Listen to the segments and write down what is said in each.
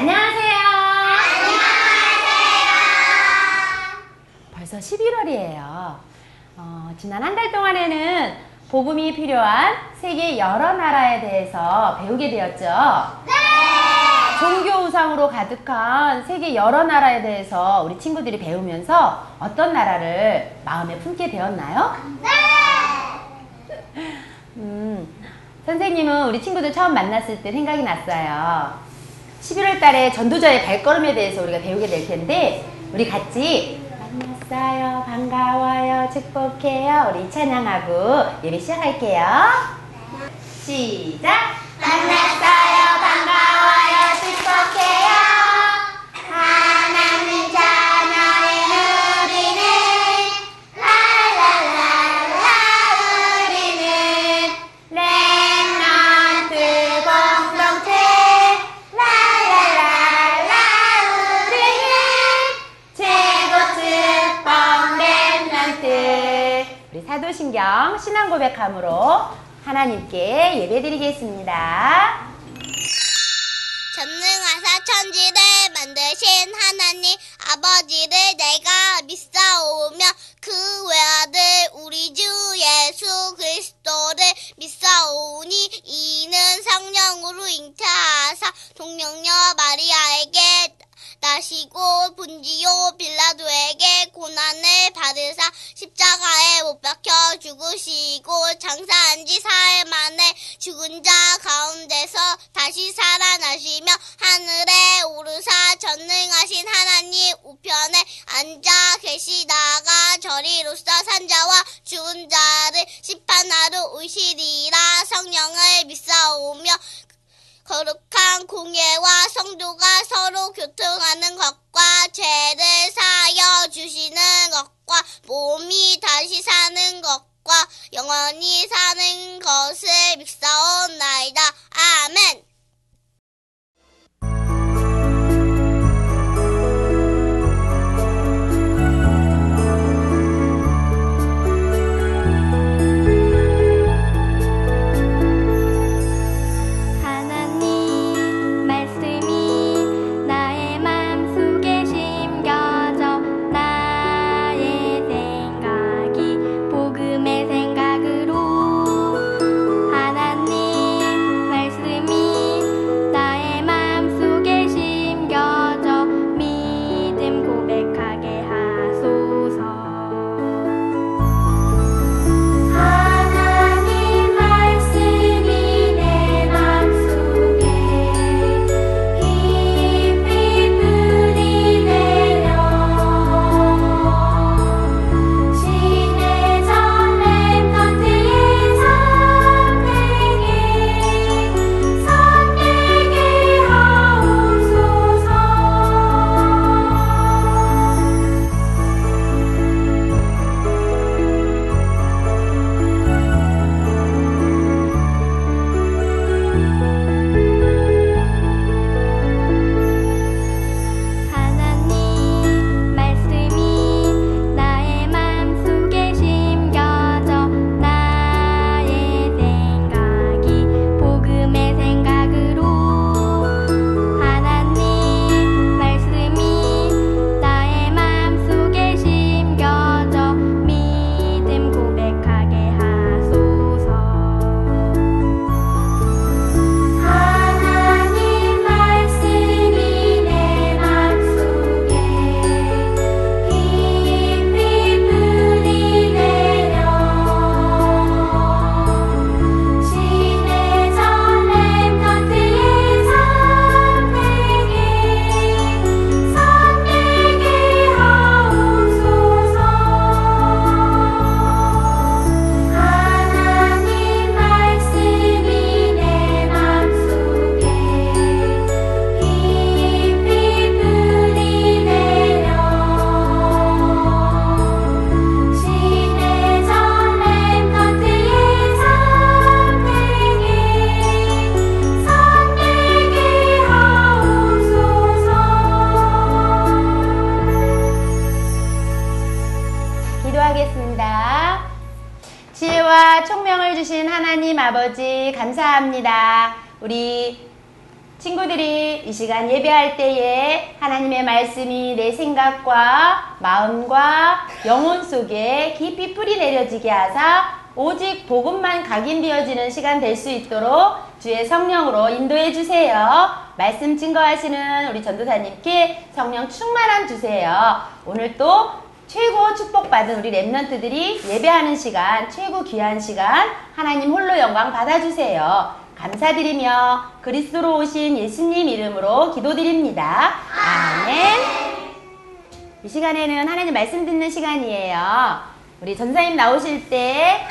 안녕하세요. 벌써 11월이에요. 어, 지난 한 달 동안에는 복음이 필요한 세계 여러 나라에 대해서 배우게 되었죠. 종교 우상으로 가득한 세계 여러 나라에 대해서 우리 친구들이 배우면서 어떤 나라를 마음에 품게 되었나요? 음, 선생님은 우리 친구들 처음 만났을 때 생각이 났어요. 11월 달에 전도자의 발걸음에 대해서 우리가 배우게 될 텐데, 우리 같이 만났어요. 반가워요. 축복해요. 우리 찬양하고 예배 시작할게요. 시작! 만났어요. 사도신경 신앙 고백함으로 하나님께 예배드리겠습니다. 전능하사 천지를 만드신 하나님 아버지를 내가 믿사오며 그 외아들 우리 주 예수 그리스도를 믿사오니 이는 성령으로 잉태하사 동령녀 마리아에게 나시고 본지요 빌라도에게 고난을 받으사 십자가에 못 박혀 죽으시고 장사한 지 사흘 만에 죽은 자 가운데서 다시 살아나시며 하늘에 오르사 전능하신 하나님 우편에 앉아 계시다가 저리로서 산자와 죽은 자를 심판하러 오시리라 성령을 믿사오며 거룩한 공예와 성도가 서로 교통하는 것과 죄를 사여 주시는 것과 몸이 다시 사는 것과 영원히 사는 것을 믿사옵나이다. 아멘. 아버지 감사합니다. 우리 친구들이 이 시간 예배할 때에 하나님의 말씀이 내 생각과 마음과 영혼 속에 깊이 뿌리 내려지게 하사 오직 복음만 각인되어지는 시간 될 수 있도록 주의 성령으로 인도해 주세요. 말씀 증거하시는 우리 전도사님께 성령 충만함 주세요. 오늘 또 최고 축복받은 우리 랩런트들이 예배하는 시간, 최고 귀한 시간, 하나님 홀로 영광 받아주세요. 감사드리며 그리스도로 오신 예수님 이름으로 기도드립니다. 아멘. 이 시간에는 하나님 말씀 듣는 시간이에요. 우리 전사님 나오실 때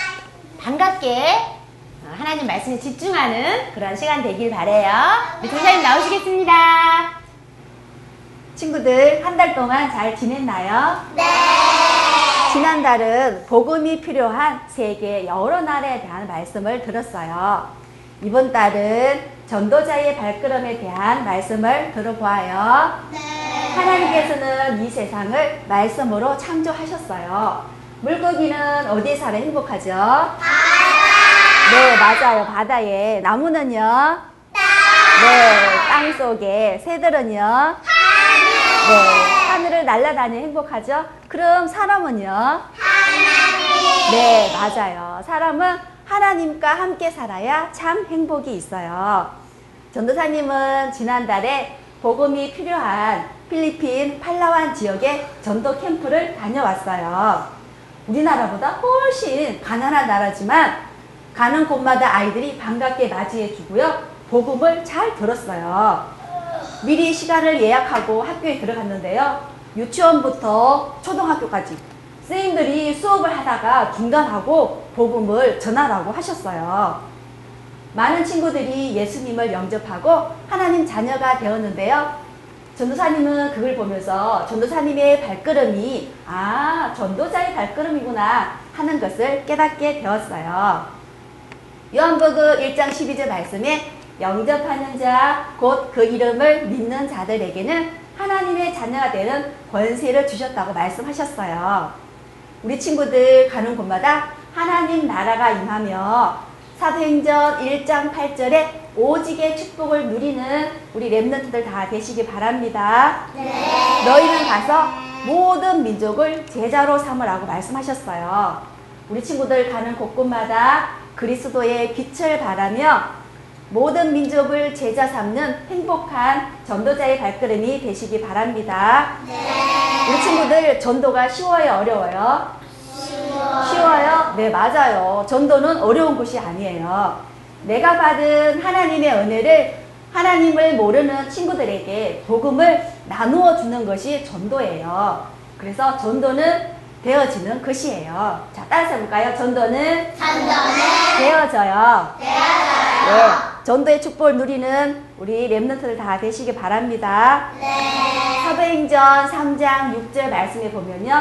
반갑게 어, 하나님 말씀에 집중하는 그런 시간 되길 바래요. 우리 전사님 나오시겠습니다. 친구들 한 달 동안 잘 지냈나요? 네. 지난달은 복음이 필요한 세계 여러 나라에 대한 말씀을 들었어요. 이번 달은 전도자의 발걸음에 대한 말씀을 들어보아요. 하나님께서는 이 세상을 말씀으로 창조하셨어요. 물고기는 어디에 살아 행복하죠? 네, 맞아요. 바다에. 나무는요? 네, 땅 속에. 새들은요? 네, 하늘을 날아다니 행복하죠? 그럼 사람은요? 네, 맞아요. 사람은 하나님과 함께 살아야 참 행복이 있어요. 전도사님은 지난달에 복음이 필요한 필리핀 팔라완 지역의 전도 캠프를 다녀왔어요. 우리나라보다 훨씬 가난한 나라지만 가는 곳마다 아이들이 반갑게 맞이해 주고요. 복음을 잘 들었어요. 미리 시간을 예약하고 학교에 들어갔는데요. 유치원부터 초등학교까지 선생님들이 수업을 하다가 중단하고 복음을 전하라고 하셨어요. 많은 친구들이 예수님을 영접하고 하나님 자녀가 되었는데요. 전도사님은 그걸 보면서 전도사님의 발걸음이 아 전도자의 발걸음이구나 하는 것을 깨닫게 되었어요. 요한복음 1장 12절 말씀에 영접하는 자, 곧 그 이름을 믿는 자들에게는 하나님의 자녀가 되는 권세를 주셨다고 말씀하셨어요. 우리 친구들 가는 곳마다 하나님 나라가 임하며 사도행전 1장 8절에 오직의 축복을 누리는 우리 랩런트들 다 되시기 바랍니다. 너희는 가서 모든 민족을 제자로 삼으라고 말씀하셨어요. 우리 친구들 가는 곳곳마다 그리스도의 빛을 바라며 모든 민족을 제자 삼는 행복한 전도자의 발걸음이 되시기 바랍니다. 우리 친구들 전도가 쉬워요, 어려워요? 쉬워요? 네, 맞아요. 전도는 어려운 것이 아니에요. 내가 받은 하나님의 은혜를 하나님을 모르는 친구들에게 복음을 나누어 주는 것이 전도예요. 그래서 전도는 되어지는 것이에요. 자, 따라서 해볼까요? 전도는 되어져요. 네, 전도의 축복을 누리는 우리 랩런트들 다 되시기 바랍니다. 사도행전 3장 6절 말씀에 보면요.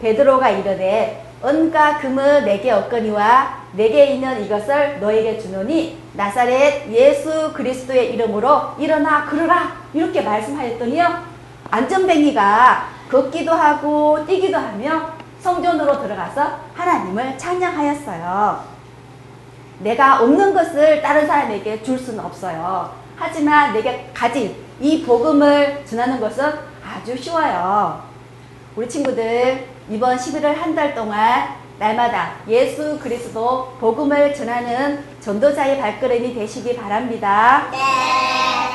베드로가 이르되 은과 금은 내게 없거니와 내게 있는 이것을 너에게 주노니 나사렛 예수 그리스도의 이름으로 일어나 걸으라 이렇게 말씀하였더니요. 안전뱅이가 걷기도 하고 뛰기도 하며 성전으로 들어가서 하나님을 찬양하였어요. 내가 없는 것을 다른 사람에게 줄 수는 없어요. 하지만 내게 가진 이 복음을 전하는 것은 아주 쉬워요. 우리 친구들 이번 11월 한 달 동안 날마다 예수 그리스도 복음을 전하는 전도자의 발걸음이 되시기 바랍니다.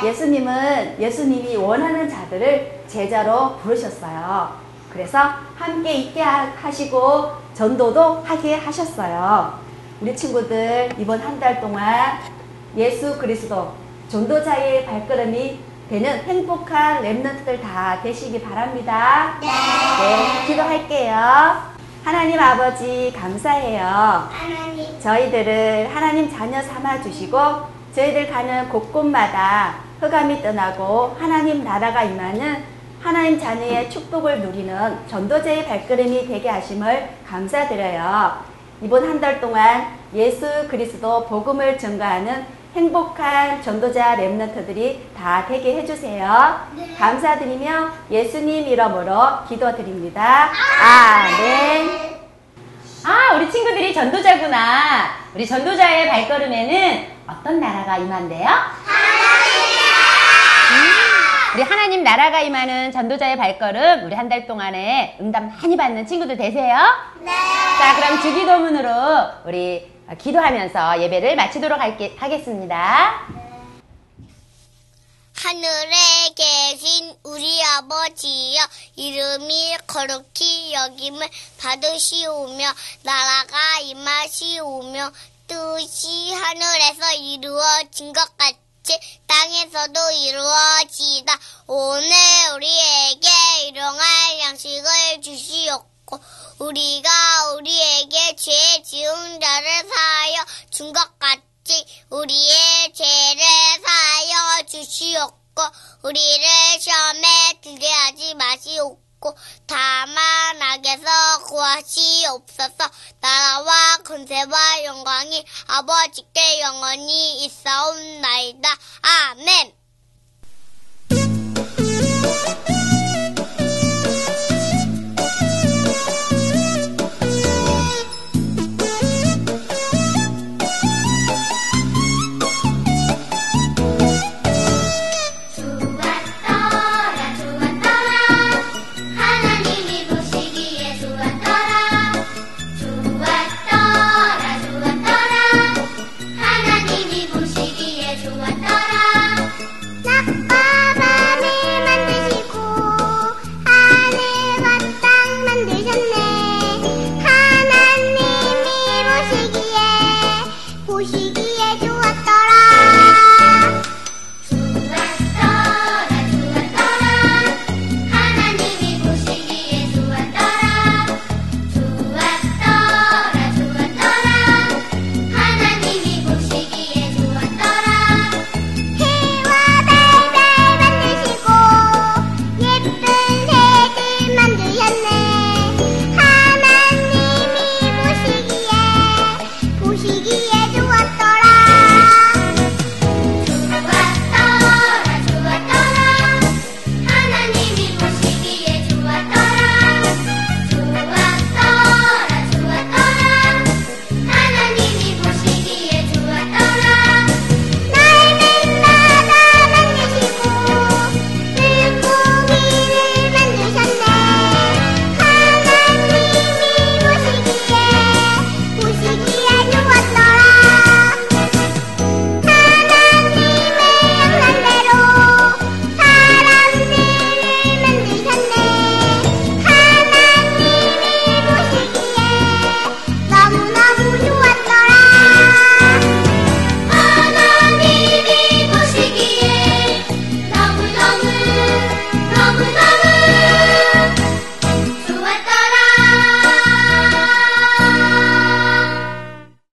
예수님은 예수님이 원하는 자들을 제자로 부르셨어요. 그래서 함께 있게 하- 하시고 전도도 하게 하셨어요. 우리 친구들 이번 한 달 동안 예수 그리스도 전도자의 발걸음이 되는 행복한 랩런트들 다 되시기 바랍니다. 네, 기도할게요. 하나님 아버지 감사해요. 하나님 저희들을 하나님 자녀 삼아 주시고 저희들 가는 곳곳마다 흑암이 떠나고 하나님 나라가 임하는 하나님 자녀의 축복을 누리는 전도자의 발걸음이 되게 하심을 감사드려요. 이번 한 달 동안 예수 그리스도 복음을 전가하는 행복한 전도자 랩런트들이 다 되게 해주세요. 감사드리며 예수님 이름으로 기도드립니다. 아멘. 아, 우리 친구들이 전도자구나. 우리 전도자의 발걸음에는 어떤 나라가 임한대요? 하나님 나라! 나라가 임하는 전도자의 발걸음 우리 한 달 동안에 응답 많이 받는 친구들 되세요. 네. 자, 그럼 주기도문으로 우리 기도하면서 예배를 마치도록 할게, 하겠습니다. 하늘에 계신 우리 아버지여 이름이 거룩히 여김을 받으시오며 나라가 임하시오며 뜻이 하늘에서 이루어진 것 같 이 땅에서도 이루어지다. 오늘 우리에게 일용할 양식을 주시옵고 우리가 우리에게 죄 지은 자를 사하여 준 것 같이 우리의 죄를 사하여 주시옵고 우리를 시험에 들게 하지 마시옵고 다만 악에서 구하시옵소서 나라와 권세와 영광이 아버지께 영원히 있사옵나이다. 아멘